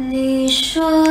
你说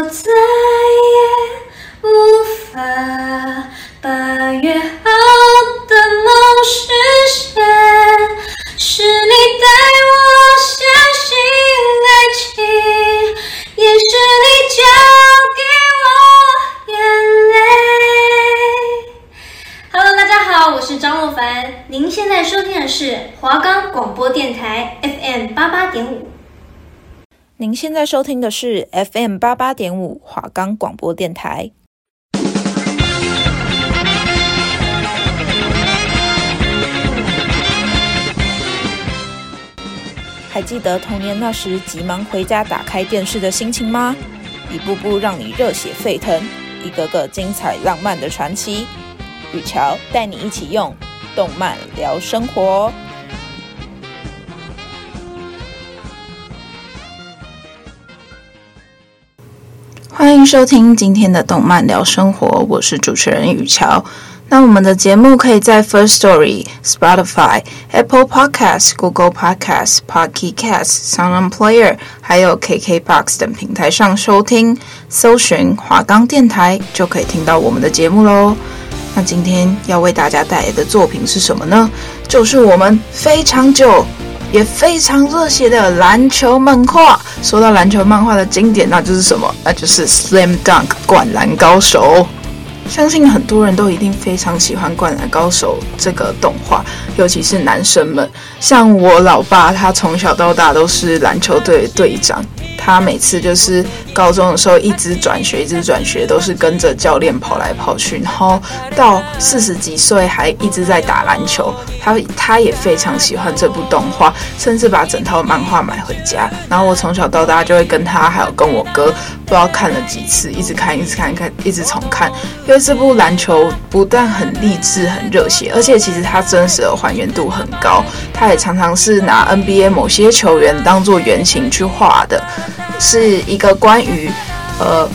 现在收听的是 FM 八八点五华冈广播电台。还记得童年那时急忙回家打开电视的心情吗？一步步让你热血沸腾，一个个精彩浪漫的传奇。雨乔带你一起用动漫聊生活。迎收听今天的动漫聊生活，我是主持人雨乔。那我们的节目可以在 First Story、Spotify、Apple Podcasts、Google Podcasts、Pocket Casts、Sound Player，还有 KKBox 等平台上收听，搜寻华冈电台就可以听到我们的节目喽。那今天要为大家带来的作品是什么呢？就是我们非常久。也非常热血的篮球漫画。说到篮球漫画的经典，那就是什么？那就是《Slam Dunk》灌篮高手。相信很多人都一定非常喜欢《灌篮高手》这个动画，尤其是男生们。像我老爸，他从小到大都是篮球队队长。他每次就是高中的时候一直转学，一直转学，都是跟着教练跑来跑去，然后到四十几岁还一直在打篮球。他他也非常喜欢这部动画，甚至把整套漫画买回家。然后我从小到大就会跟他还有跟我哥，不知道看了几次，一直看，一直看，看，一直重看。因为这部篮球不但很励志、很热血，而且其实它真实的还原度很高。他也常常是拿 NBA 某些球员当做原型去画的。是一个关于，呃，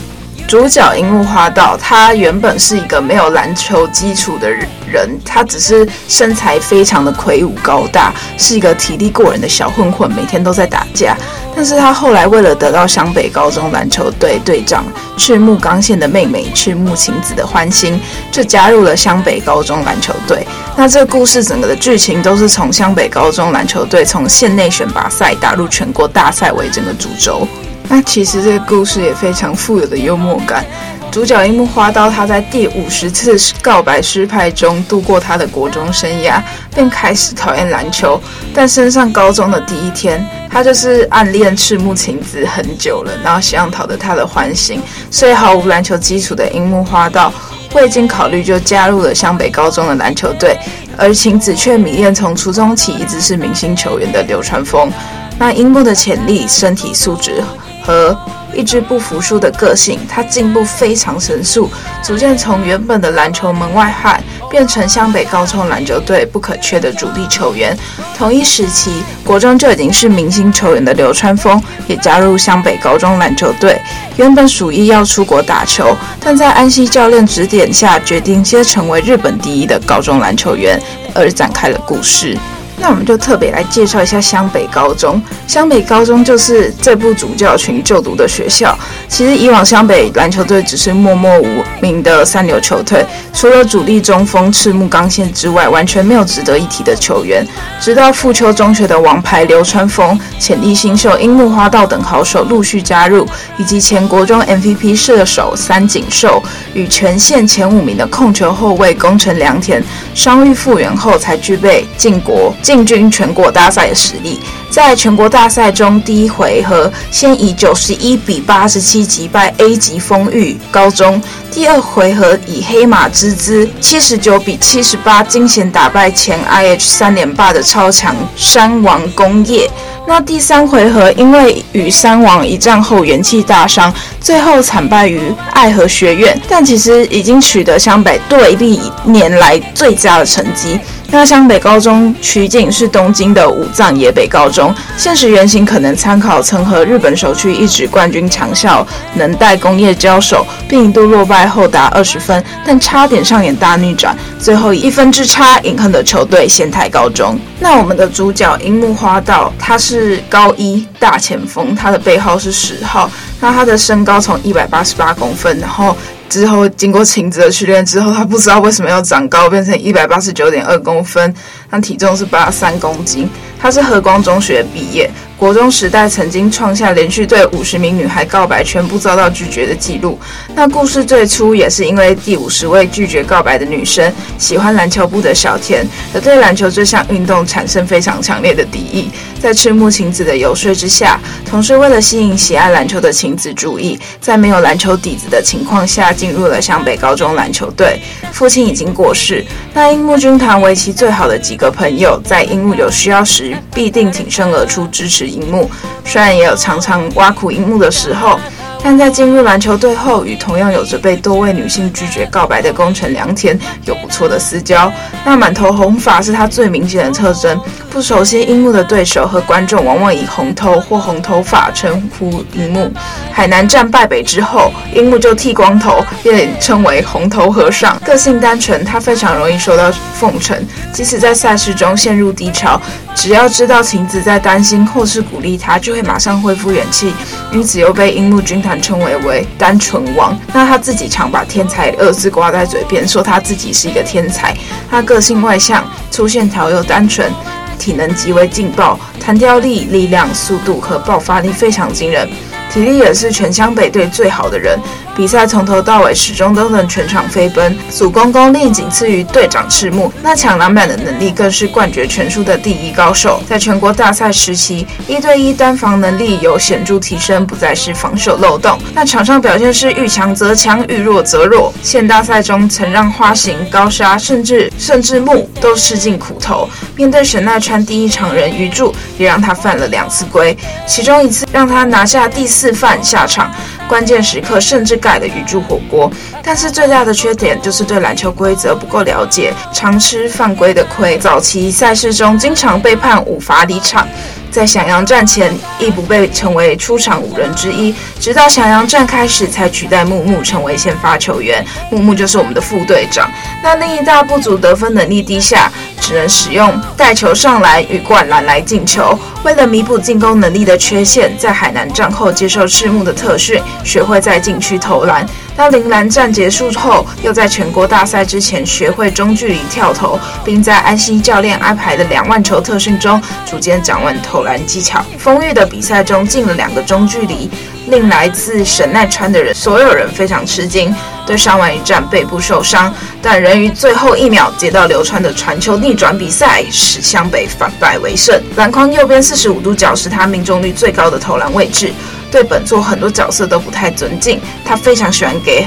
主角樱木花道，他原本是一个没有篮球基础的人，他只是身材非常的魁梧高大，是一个体力过人的小混混，每天都在打架。但是他后来为了得到湘北高中篮球队队长赤木刚宪的妹妹赤木晴子的欢心，就加入了湘北高中篮球队。那这个故事整个的剧情都是从湘北高中篮球队从县内选拔赛打入全国大赛为整个主轴。那其实这个故事也非常富有的幽默感。主角樱木花道，他在第五十次告白失败中度过他的国中生涯，便开始讨厌篮球。但升上高中的第一天，他就是暗恋赤木晴子很久了，然后希望讨得他的欢心。所以毫无篮球基础的樱木花道，未经考虑就加入了湘北高中的篮球队，而晴子却迷恋从初中起一直是明星球员的流川枫。那樱木的潜力、身体素质。和一支不服输的个性，他进步非常神速，逐渐从原本的篮球门外汉变成湘北高中篮球队不可缺的主力球员。同一时期，国中就已经是明星球员的流川枫也加入湘北高中篮球队。原本属意要出国打球，但在安西教练指点下，决定先成为日本第一的高中篮球员，而展开了故事。那我们就特别来介绍一下湘北高中。湘北高中就是这部主教群就读的学校。其实以往湘北篮球队只是默默无名的三流球队，除了主力中锋赤木刚宪之外，完全没有值得一提的球员。直到富丘中学的王牌流川枫、潜力新秀樱木花道等好手陆续加入，以及前国中 MVP 射手三井寿与全县前五名的控球后卫宫城良田伤愈复原后，才具备进国。进军全国大赛的实力，在全国大赛中，第一回合先以九十一比八十七击败 A 级丰裕高中，第二回合以黑马之姿七十九比七十八惊险打败前 IH 三连霸的超强山王工业。那第三回合因为与山王一战后元气大伤，最后惨败于爱河学院，但其实已经取得湘北队历年来最佳的成绩。那湘北高中取景是东京的武藏野北高中，现实原型可能参考曾和日本首屈一指冠军强校能代工业交手，并一度落败后达二十分，但差点上演大逆转，最后以一分之差饮恨的球队仙台高中。那我们的主角樱木花道，他是高一大前锋，他的背号是十号，那他的身高从一百八十八公分，然后。之后经过晴子的训练之后，他不知道为什么要长高，变成一百八十九点二公分，那体重是八十三公斤。他是和光中学毕业。国中时代曾经创下连续对五十名女孩告白全部遭到拒绝的记录。那故事最初也是因为第五十位拒绝告白的女生喜欢篮球部的小田，而对篮球这项运动产生非常强烈的敌意。在赤木晴子的游说之下，同时为了吸引喜爱篮球的晴子注意，在没有篮球底子的情况下进入了湘北高中篮球队。父亲已经过世，那樱木军团为其最好的几个朋友，在樱木有需要时必定挺身而出支持。樱木虽然也有常常挖苦樱木的时候。但在进入篮球队后，与同样有着被多位女性拒绝告白的宫城良田有不错的私交。那满头红发是他最明显的特征。不熟悉樱木的对手和观众往往以红头或红头发称呼樱木。海南战败北之后，樱木就剃光头，便称为红头和尚。个性单纯，他非常容易受到奉承。即使在赛事中陷入低潮，只要知道晴子在担心或是鼓励他，就会马上恢复元气。因此又被樱木军团。称为为单纯王，那他自己常把天才二字挂在嘴边，说他自己是一个天才。他个性外向，粗线条又单纯，体能极为劲爆，弹跳力、力量、速度和爆发力非常惊人，体力也是全湘北队最好的人。比赛从头到尾始终都能全场飞奔，主攻功力仅次于队长赤木，那抢篮板的能力更是冠绝全书的第一高手。在全国大赛时期，一对一单防能力有显著提升，不再是防守漏洞。那场上表现是遇强则强，遇弱则弱。县大赛中曾让花形、高沙甚至甚至木都吃尽苦头。面对神奈川第一长人鱼柱，也让他犯了两次规，其中一次让他拿下第四犯下场。关键时刻甚至盖了鱼柱火锅，但是最大的缺点就是对篮球规则不够了解，常吃犯规的亏。早期赛事中经常被判五罚离场。在响阳战前，亦不被称为出场五人之一，直到响阳战开始才取代木木成为先发球员。木木就是我们的副队长。那另一大不足，得分能力低下，只能使用带球上篮与灌篮来进球。为了弥补进攻能力的缺陷，在海南战后接受赤木的特训，学会在禁区投篮。当铃兰战结束后，又在全国大赛之前学会中距离跳投，并在安西教练安排的两万球特训中，逐渐掌握投篮技巧。丰裕的比赛中进了两个中距离，令来自神奈川的人所有人非常吃惊。对上完一战背部受伤，但仍于最后一秒接到流川的传球逆转比赛，使湘北反败为胜。篮筐右边四十五度角是他命中率最高的投篮位置。对本作很多角色都不太尊敬，他非常喜欢给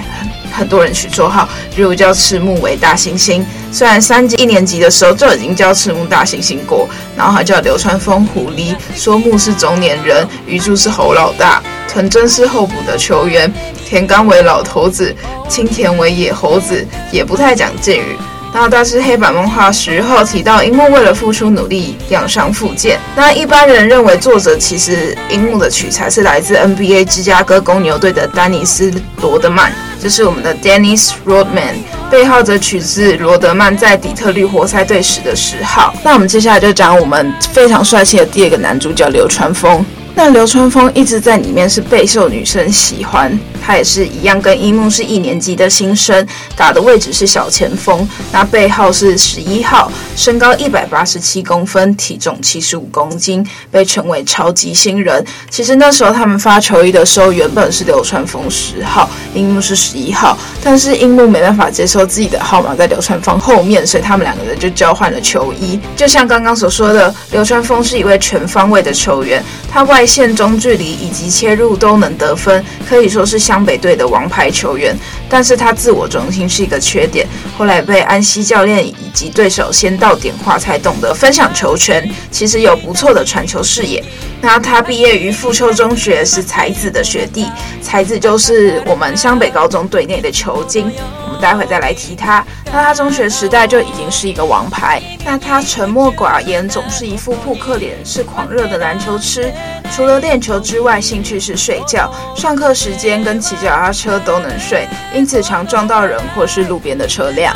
很多人取绰号，比如叫赤木为大猩猩。虽然三级一年级的时候就已经叫赤木大猩猩过，然后还叫流川枫狐狸，说木是中年人，鱼柱是猴老大，藤真是候补的球员，田刚为老头子，青田为野猴子，也不太讲敬语。那大师黑板漫画十号提到，樱木为了付出努力养伤复健。那一般人认为，作者其实樱木的取材是来自 NBA 芝加哥公牛队的丹尼斯罗德曼，就是我们的 Dennis Rodman，背号则取自罗德曼在底特律活塞队时的十号。那我们接下来就讲我们非常帅气的第二个男主角流川枫。那流川枫一直在里面是备受女生喜欢。他也是一样，跟樱木是一年级的新生，打的位置是小前锋，那背号是十一号，身高一百八十七公分，体重七十五公斤，被称为超级新人。其实那时候他们发球衣的时候，原本是流川枫十号，樱木是十一号，但是樱木没办法接受自己的号码在流川枫后面，所以他们两个人就交换了球衣。就像刚刚所说的，流川枫是一位全方位的球员，他外线中距离以及切入都能得分，可以说是湘北队的王牌球员。但是他自我中心是一个缺点，后来被安西教练以及对手先到点化，才懂得分享球权。其实有不错的传球视野。那他毕业于富秋中学，是才子的学弟，才子就是我们湘北高中队内的球精。待会再来提他。那他中学时代就已经是一个王牌。那他沉默寡言，总是一副扑克脸，是狂热的篮球痴。除了练球之外，兴趣是睡觉。上课时间跟骑脚踏车都能睡，因此常撞到人或是路边的车辆。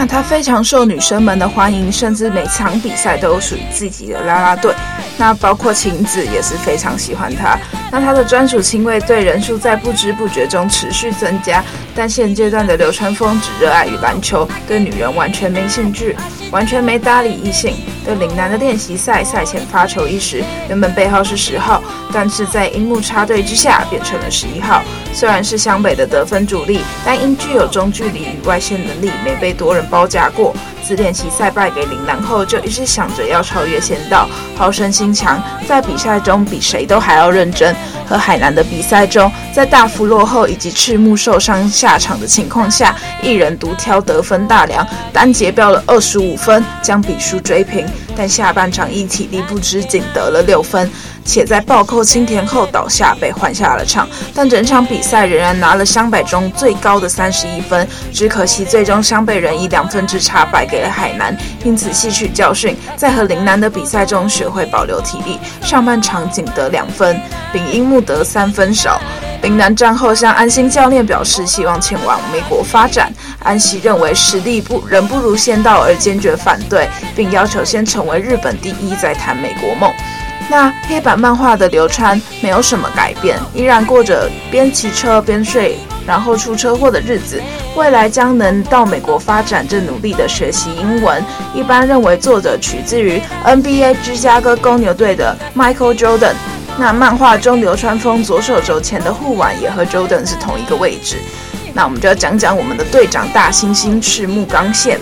那他非常受女生们的欢迎，甚至每场比赛都有属于自己的啦啦队。那包括晴子也是非常喜欢他。那他的专属亲卫队人数在不知不觉中持续增加。但现阶段的流川枫只热爱于篮球，对女人完全没兴趣，完全没搭理异性。对岭南的练习赛赛前发球一时，原本背号是十号，但是在樱木插队之下变成了十一号。虽然是湘北的得分主力，但因具有中距离与外线能力，没被多人包夹过。自练习赛败给岭南后，就一直想着要超越仙道，好胜心强，在比赛中比谁都还要认真。和海南的比赛中，在大幅落后以及赤木受伤下场的情况下，一人独挑得分大梁，单节飙了二十五分，将比数追平。但下半场因体力不支，仅得了六分。且在暴扣青田后倒下，被换下了场。但整场比赛仍然拿了湘北中最高的三十一分，只可惜最终湘北人以两分之差败给了海南。因此吸取教训，在和陵南的比赛中学会保留体力。上半场仅得两分，比樱木得三分少。陵南战后向安心教练表示希望前往美国发展，安西认为实力不仍不如仙道而坚决反对，并要求先成为日本第一再谈美国梦。那黑板漫画的流川没有什么改变，依然过着边骑车边睡，然后出车祸的日子。未来将能到美国发展，正努力的学习英文。一般认为作者取自于 NBA 芝加哥公牛队的 Michael Jordan。那漫画中流川枫左手肘前的护腕也和 Jordan 是同一个位置。那我们就要讲讲我们的队长大猩猩赤木刚宪。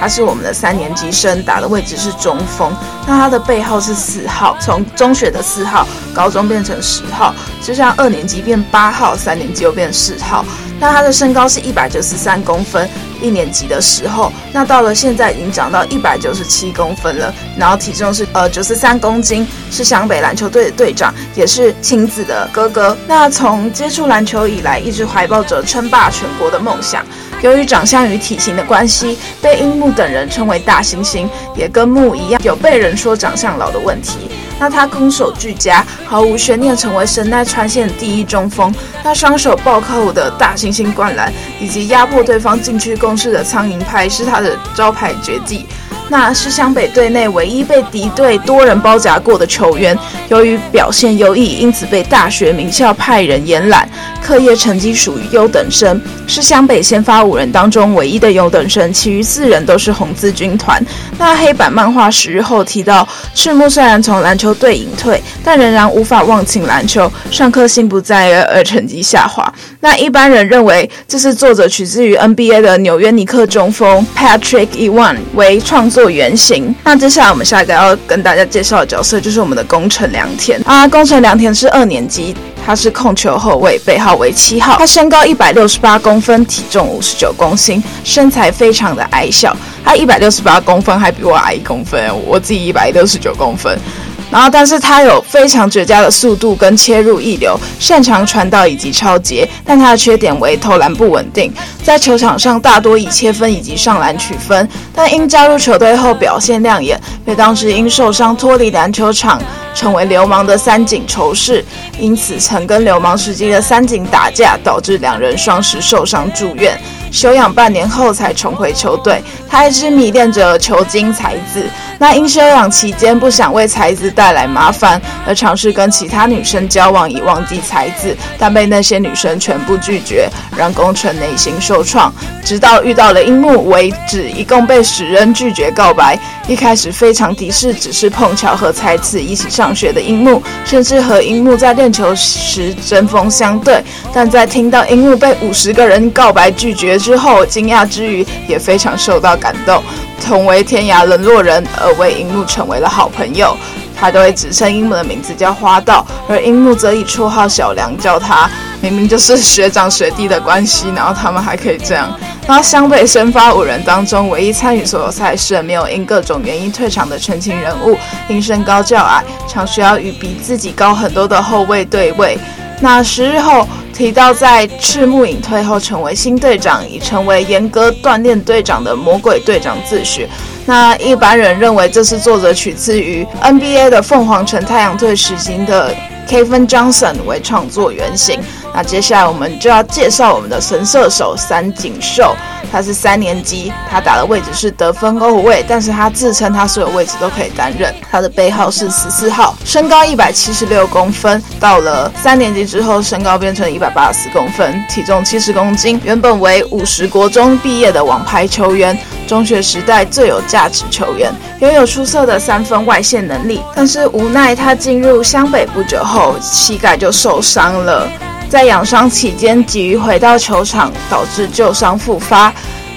他是我们的三年级生，打的位置是中锋。那他的背号是四号，从中学的四号，高中变成十号，就像二年级变八号，三年级又变四号。那他的身高是一百九十三公分，一年级的时候，那到了现在已经长到一百九十七公分了。然后体重是呃九十三公斤，是湘北篮球队的队长，也是晴子的哥哥。那从接触篮球以来，一直怀抱着称霸全国的梦想。由于长相与体型的关系，被樱木等人称为大猩猩，也跟木一样有被人说长相老的问题。那他攻守俱佳，毫无悬念成为神奈川县第一中锋。那双手暴扣的大猩猩灌篮，以及压迫对方禁区攻势的苍蝇拍，是他的招牌绝技。那是湘北队内唯一被敌对多人包夹过的球员，由于表现优异，因此被大学名校派人延揽。课业成绩属于优等生，是湘北先发五人当中唯一的优等生，其余四人都是红字军团。那黑板漫画十日后提到，赤木虽然从篮球队隐退，但仍然无法忘情篮球，上课心不在焉而成绩下滑。那一般人认为，这是作者取自于 NBA 的纽约尼克中锋 Patrick Ewing 为创作。原型。那接下来我们下一个要跟大家介绍的角色就是我们的宫城良田啊。宫城良田是二年级，他是控球后卫，背号为七号。他身高一百六十八公分，体重五十九公斤，身材非常的矮小。他一百六十八公分，还比我矮一公分。我自己一百六十九公分。然后，但是他有非常绝佳的速度跟切入一流，擅长传导以及抄截，但他的缺点为投篮不稳定，在球场上大多以切分以及上篮取分，但因加入球队后表现亮眼，被当时因受伤脱离篮球场，成为流氓的三井仇士，因此曾跟流氓时期的三井打架，导致两人双十受伤住院。休养半年后才重回球队，他一直迷恋着球精才子。那因休养期间不想为才子带来麻烦，而尝试跟其他女生交往以忘记才子，但被那些女生全部拒绝，让宫城内心受创。直到遇到了樱木为止，一共被十人拒绝告白。一开始非常敌视，只是碰巧和才子一起上学的樱木，甚至和樱木在练球时针锋相对。但在听到樱木被五十个人告白拒绝之后，惊讶之余也非常受到感动，同为天涯沦落人而为樱木成为了好朋友。他都会直称樱木的名字叫花道，而樱木则以绰号小梁叫他。明明就是学长学弟的关系，然后他们还可以这样。那湘北先发五人当中，唯一参与所有赛事没有因各种原因退场的纯情人物，因身高较矮，常需要与比自己高很多的后卫对位。那十日后提到，在赤木隐退后成为新队长，已成为严格锻炼队长的魔鬼队长自诩。那一般人认为这是作者取自于 NBA 的凤凰城太阳队实行的 Kevin Johnson 为创作原型。那接下来我们就要介绍我们的神射手三井寿，他是三年级，他打的位置是得分后卫，但是他自称他所有位置都可以担任。他的背号是十四号，身高一百七十六公分，到了三年级之后，身高变成一百八十四公分，体重七十公斤。原本为五十国中毕业的王牌球员，中学时代最有价值球员，拥有出色的三分外线能力，但是无奈他进入湘北不久后，膝盖就受伤了。在养伤期间，急于回到球场，导致旧伤复发。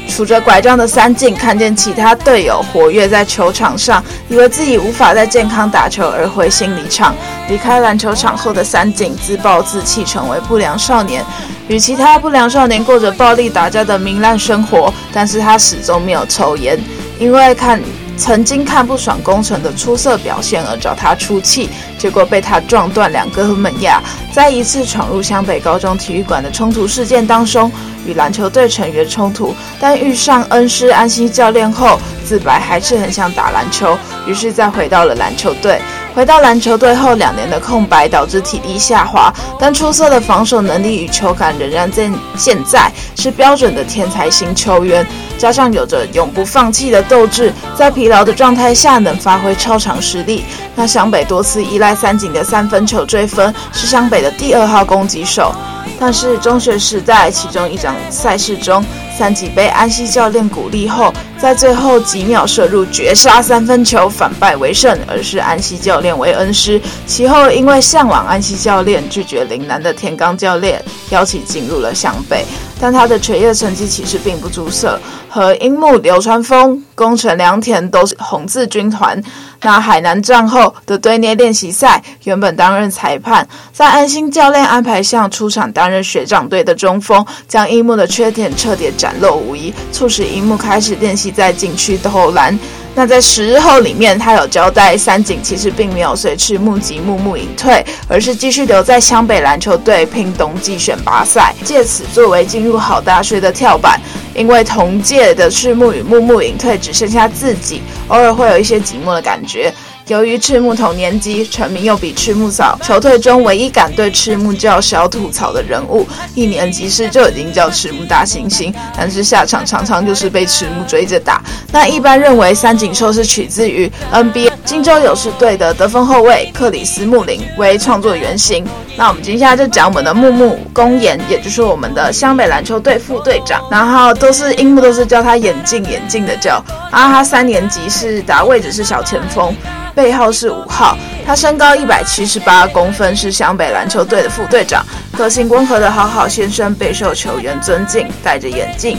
拄着拐杖的三井看见其他队友活跃在球场上，以为自己无法再健康打球而灰心离场。离开篮球场后的三井自暴自弃，成为不良少年，与其他不良少年过着暴力打架的糜烂生活。但是他始终没有抽烟，因为看。曾经看不爽宫城的出色表现而找他出气，结果被他撞断两个门牙。在一次闯入湘北高中体育馆的冲突事件当中，与篮球队成员冲突，但遇上恩师安西教练后，自白还是很想打篮球，于是再回到了篮球队。回到篮球队后，两年的空白导致体力下滑，但出色的防守能力与球感仍然在健在，是标准的天才型球员。加上有着永不放弃的斗志，在疲劳的状态下能发挥超常实力。那湘北多次依赖三井的三分球追分，是湘北的第二号攻击手。但是中学时代其中一场赛事中，三井被安西教练鼓励后，在最后几秒射入绝杀三分球，反败为胜，而是安西教练为恩师。其后因为向往安西教练，拒绝陵南的田冈教练邀请进入了湘北。但他的学业成绩其实并不出色，和樱木、流川枫、宫城良田都是红字军团。那海南战后的堆捏练习赛，原本担任裁判，在安心教练安排下出场担任学长队的中锋，将樱木的缺点彻底展露无遗，促使樱木开始练习在禁区投篮。那在十日后里面，他有交代三井其实并没有随赤木及木木隐退，而是继续留在湘北篮球队拼冬季选拔赛，借此作为进入好大学的跳板。因为同届的赤木与木木隐退，只剩下自己，偶尔会有一些寂寞的感觉。由于赤木同年级，成名又比赤木早，球队中唯一敢对赤木叫小吐槽的人物，一年级时就已经叫赤木大猩猩，但是下场常常就是被赤木追着打。那一般认为三井寿是取自于 NBA 金州勇士队的得分后卫克里斯穆林为创作原型。那我们接下来就讲我们的木木公演，也就是我们的湘北篮球队副队长，然后都是樱木都是叫他眼镜眼镜的叫，啊他三年级是打位置是小前锋。背号是五号，他身高一百七十八公分，是湘北篮球队的副队长，个性温和的好好先生，备受球员尊敬，戴着眼镜，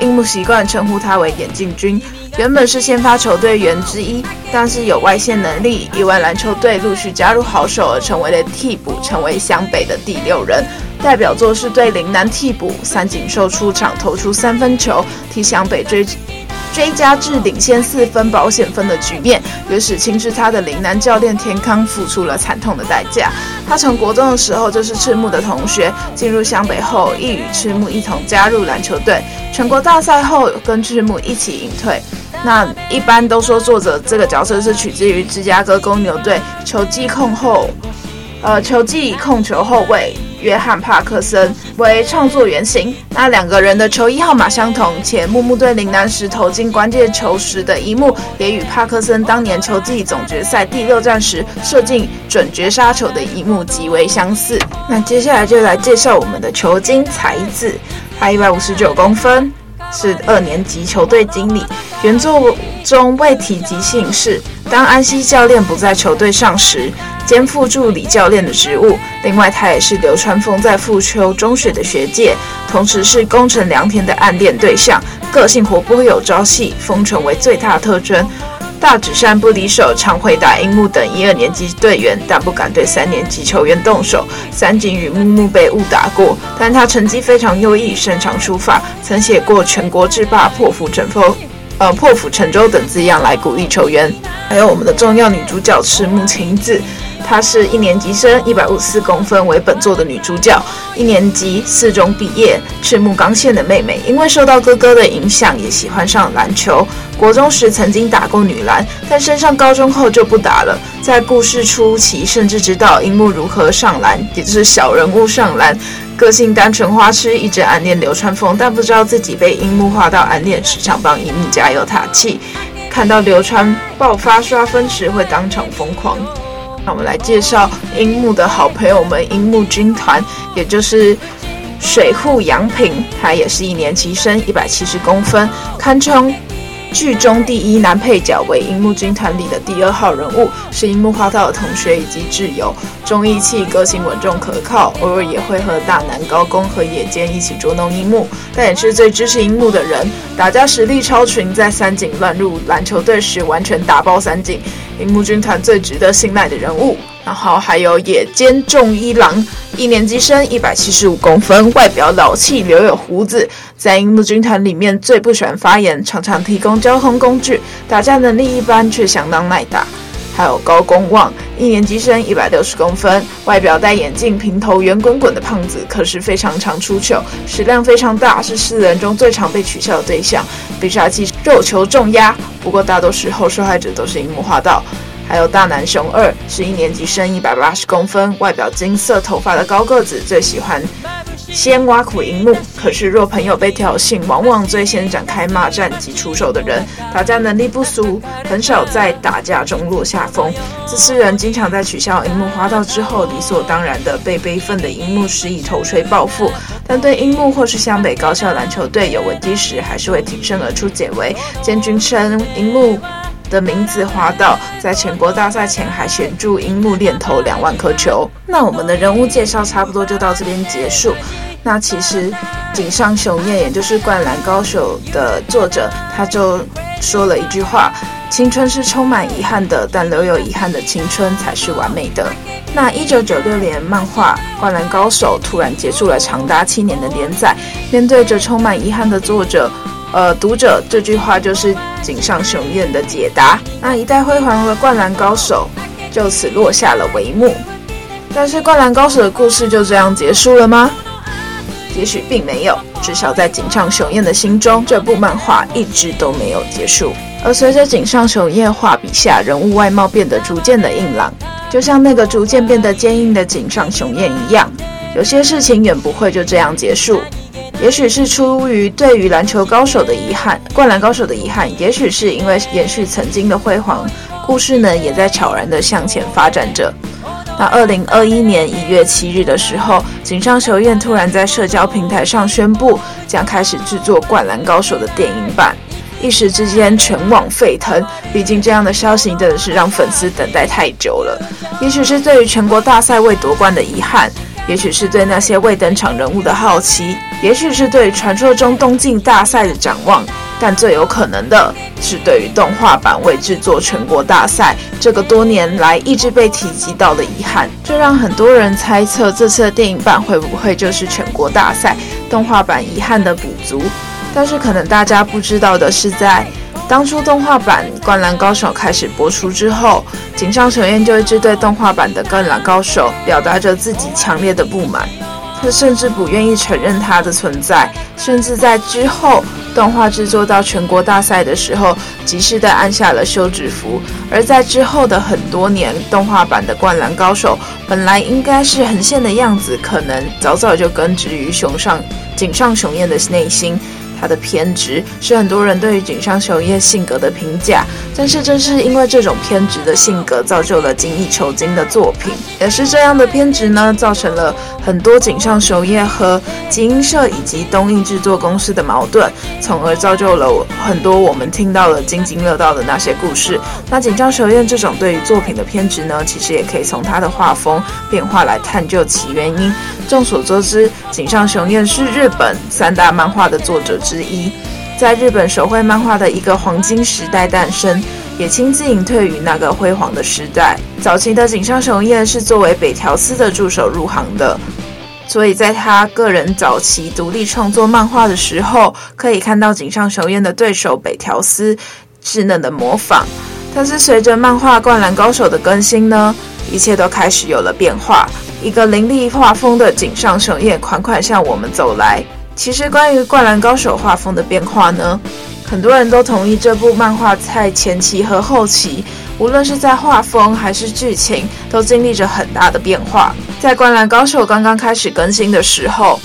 樱木习惯称呼他为眼镜君。原本是先发球队员之一，但是有外线能力，因为篮球队陆续加入好手而成为了替补，成为湘北的第六人。代表作是对陵南替补三井寿出场投出三分球，替湘北追。追加至领先四分保险分的局面，也使亲自他的陵南教练田康付出了惨痛的代价。他从国中的时候就是赤木的同学，进入湘北后亦与赤木一同加入篮球队。全国大赛后跟赤木一起隐退。那一般都说作者这个角色是取自于芝加哥公牛队球技控后，呃，球技控球后卫。约翰·帕克森为创作原型，那两个人的球衣号码相同，且木木对陵南时投进关键球时的一幕，也与帕克森当年球季总决赛第六战时射进准绝杀球的一幕极为相似。那接下来就来介绍我们的球精彩子，他一百五十九公分，是二年级球队经理。原作中未提及姓氏。当安西教练不在球队上时，肩负助理教练的职务。另外，他也是流川枫在富丘中学的学姐，同时是宫城良田的暗恋对象。个性活泼有朝气，风尘为最大特征。大指山不离手，常会打樱木等一二年级队员，但不敢对三年级球员动手。三井与木木被误打过，但他成绩非常优异，擅长书法，曾写过“全国制霸，破釜沉舟”呃破釜沉舟等字样来鼓励球员。还有我们的重要女主角赤木晴子。她是一年级生，一百五十四公分，为本作的女主角。一年级四中毕业，赤木刚宪的妹妹，因为受到哥哥的影响，也喜欢上篮球。国中时曾经打过女篮，但升上高中后就不打了。在故事初期，甚至知道樱木如何上篮，也就是小人物上篮。个性单纯花痴，一直暗恋流川枫，但不知道自己被樱木画到暗恋，时常帮樱木加油打气。看到流川爆发刷分时，会当场疯狂。那我们来介绍樱木的好朋友们，樱木军团，也就是水户洋平，他也是一年级生，一百七十公分，堪称剧中第一男配角，为樱木军团里的第二号人物，是樱木花道的同学以及挚友，重义气，个性稳重可靠，偶尔也会和大南高宫和野间一起捉弄樱木，但也是最支持樱木的人，打架实力超群，在三井乱入篮球队时，完全打爆三井。樱木军团最值得信赖的人物，然后还有野间重一郎，一年级生，一百七十五公分，外表老气，留有胡子，在樱木军团里面最不喜欢发言，常常提供交通工具，打架能力一般却相当耐打。还有高公望，一年级生，一百六十公分，外表戴眼镜，平头，圆滚滚的胖子，可是非常常出糗，食量非常大，是四人中最常被取笑的对象，必杀技肉球重压。不过大多时候受害者都是樱木花道，还有大男雄二是一年级生，一百八十公分，外表金色头发的高个子，最喜欢先挖苦樱木。可是若朋友被挑衅，往往最先展开骂战及出手的人，打架能力不俗，很少在打架中落下风。这四人经常在取笑樱木花道之后，理所当然的被悲愤的樱木施以头锤报复。但对樱木或是湘北高校篮球队有危机时，还是会挺身而出解围。菅君称樱木的名字花道，在全国大赛前还协助樱木练投两万颗球。那我们的人物介绍差不多就到这边结束。那其实井上雄彦，也就是《灌篮高手》的作者，他就说了一句话：“青春是充满遗憾的，但留有遗憾的青春才是完美的。”那一九九六年，漫画《灌篮高手》突然结束了长达七年的连载，面对着充满遗憾的作者。呃，读者这句话就是井上雄彦的解答。那一代辉煌的灌篮高手就此落下了帷幕。但是，灌篮高手的故事就这样结束了吗？也许并没有，至少在井上雄彦的心中，这部漫画一直都没有结束。而随着井上雄彦画笔下人物外貌变得逐渐的硬朗，就像那个逐渐变得坚硬的井上雄彦一样，有些事情远不会就这样结束。也许是出于对于篮球高手的遗憾，灌篮高手的遗憾；也许是因为延续曾经的辉煌，故事呢也在悄然的向前发展着。那二零二一年一月七日的时候，井上雄彦突然在社交平台上宣布，将开始制作《灌篮高手》的电影版，一时之间全网沸腾。毕竟这样的消息真的是让粉丝等待太久了。也许是对于全国大赛未夺冠的遗憾。也许是对那些未登场人物的好奇，也许是对传说中东京大赛的展望，但最有可能的是对于动画版未制作全国大赛这个多年来一直被提及到的遗憾，这让很多人猜测这次的电影版会不会就是全国大赛动画版遗憾的补足。但是可能大家不知道的是，在当初动画版《灌篮高手》开始播出之后，井上雄彦就一直对动画版的《灌篮高手》表达着自己强烈的不满。甚至不愿意承认它的存在，甚至在之后动画制作到全国大赛的时候，及时的按下了休止符。而在之后的很多年，动画版的《灌篮高手》本来应该是横线的样子，可能早早就根植于熊上井上雄彦的内心。他的偏执是很多人对于井上雄彦性格的评价，但是正是因为这种偏执的性格，造就了精益求精的作品。也是这样的偏执呢，造成了很多井上雄彦和集英社以及东映制作公司的矛盾，从而造就了很多我们听到了津津乐道的那些故事。那井上雄彦这种对于作品的偏执呢，其实也可以从他的画风变化来探究其原因。众所周知，井上雄彦是日本三大漫画的作者之一，在日本手绘漫画的一个黄金时代诞生。也亲自隐退于那个辉煌的时代。早期的井上雄彦是作为北条司的助手入行的，所以在他个人早期独立创作漫画的时候，可以看到井上雄彦的对手北条司稚嫩的模仿。但是随着漫画《灌篮高手》的更新呢，一切都开始有了变化。一个凌厉画风的井上雄彦款款向我们走来。其实关于《灌篮高手》画风的变化呢，很多人都同意这部漫画在前期和后期，无论是在画风还是剧情，都经历着很大的变化。在《灌篮高手》刚刚开始更新的时候，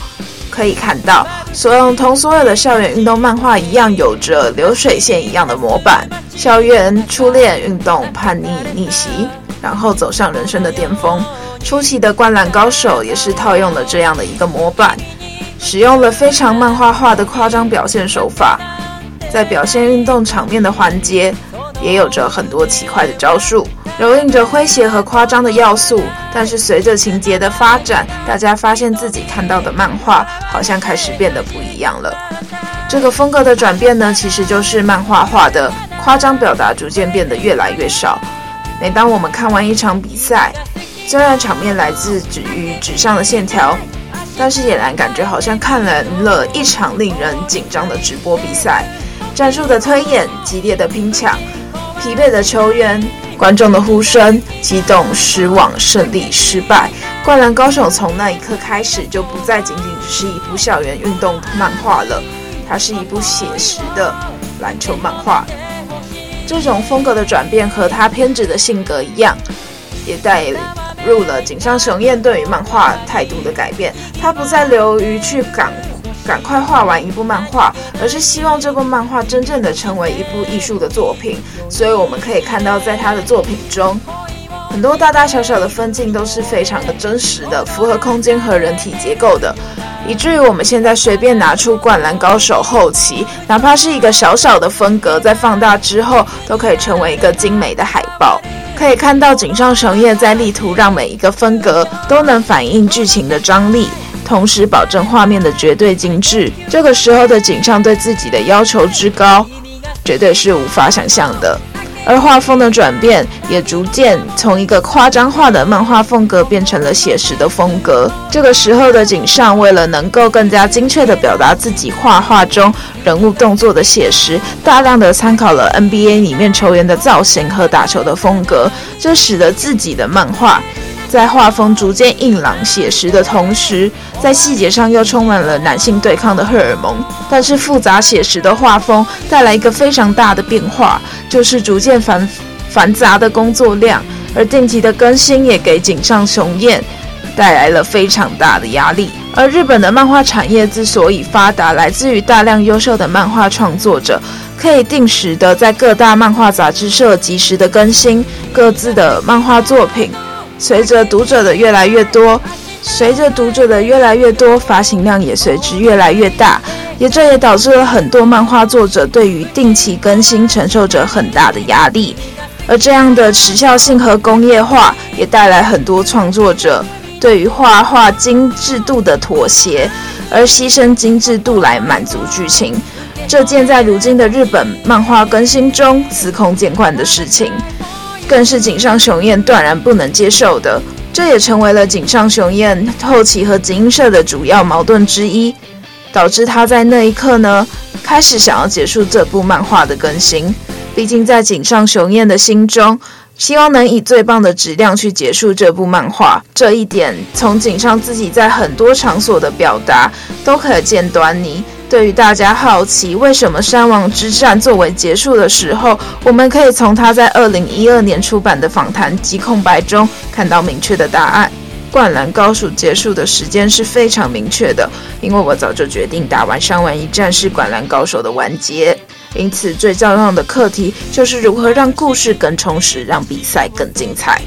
可以看到，所有同所有的校园运动漫画一样，有着流水线一样的模板：校园、初恋、运动、叛逆、逆袭，然后走上人生的巅峰。初期的《灌篮高手》也是套用了这样的一个模板。使用了非常漫画化的夸张表现手法，在表现运动场面的环节，也有着很多奇怪的招数，揉印着诙谐和夸张的要素。但是随着情节的发展，大家发现自己看到的漫画好像开始变得不一样了。这个风格的转变呢，其实就是漫画化的夸张表达逐渐变得越来越少。每当我们看完一场比赛，虽然场面来自纸于纸上的线条。但是俨然感觉好像看完了一场令人紧张的直播比赛，战术的推演、激烈的拼抢、疲惫的球员、观众的呼声、激动、失望、胜利、失败。灌篮高手从那一刻开始就不再仅仅只是一部校园运动漫画了，它是一部写实的篮球漫画。这种风格的转变和他偏执的性格一样，也带入了井上雄彦对于漫画态度的改变，他不再流于去赶赶快画完一部漫画，而是希望这部漫画真正的成为一部艺术的作品。所以我们可以看到，在他的作品中，很多大大小小的分镜都是非常的真实的，符合空间和人体结构的，以至于我们现在随便拿出《灌篮高手》后期，哪怕是一个小小的分格，在放大之后，都可以成为一个精美的海报。可以看到井上雄彦在力图让每一个分格都能反映剧情的张力，同时保证画面的绝对精致。这个时候的井上对自己的要求之高，绝对是无法想象的。而画风的转变也逐渐从一个夸张化的漫画风格变成了写实的风格。这个时候的井上为了能够更加精确地表达自己画画中人物动作的写实，大量的参考了 NBA 里面球员的造型和打球的风格，这使得自己的漫画。在画风逐渐硬朗写实的同时，在细节上又充满了男性对抗的荷尔蒙。但是复杂写实的画风带来一个非常大的变化，就是逐渐繁繁杂的工作量，而定期的更新也给井上雄彦带来了非常大的压力。而日本的漫画产业之所以发达，来自于大量优秀的漫画创作者，可以定时的在各大漫画杂志社及时的更新各自的漫画作品。随着读者的越来越多，随着读者的越来越多，发行量也随之越来越大，也这也导致了很多漫画作者对于定期更新承受着很大的压力，而这样的时效性和工业化也带来很多创作者对于画画精致度的妥协，而牺牲精致度来满足剧情，这件在如今的日本漫画更新中司空见惯的事情。更是井上雄彦断然不能接受的，这也成为了井上雄彦后期和集英社的主要矛盾之一，导致他在那一刻呢，开始想要结束这部漫画的更新。毕竟在井上雄彦的心中，希望能以最棒的质量去结束这部漫画，这一点从井上自己在很多场所的表达都可见端倪。对于大家好奇为什么山王之战作为结束的时候，我们可以从他在二零一二年出版的访谈及空白中看到明确的答案。灌篮高手结束的时间是非常明确的，因为我早就决定打完山王一战是灌篮高手的完结。因此，最重要的课题就是如何让故事更充实，让比赛更精彩。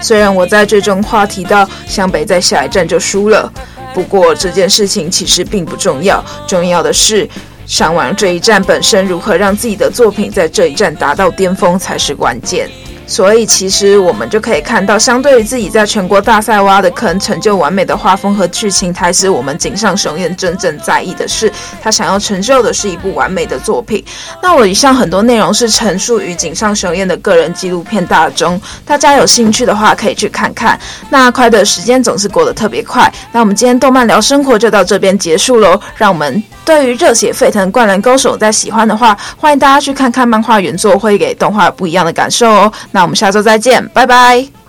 虽然我在最终话提到湘北在下一站就输了。不过这件事情其实并不重要，重要的是山王这一站本身如何让自己的作品在这一站达到巅峰才是关键。所以其实我们就可以看到，相对于自己在全国大赛挖的坑，成就完美的画风和剧情，才是我们井上雄彦真正在意的事。他想要成就的是一部完美的作品。那我以上很多内容是陈述于井上雄彦的个人纪录片大中，大家有兴趣的话可以去看看。那快的时间总是过得特别快，那我们今天动漫聊生活就到这边结束喽。让我们对于热血沸腾灌篮高手再喜欢的话，欢迎大家去看看漫画原作，会给动画不一样的感受哦。那我们下周再见，拜拜。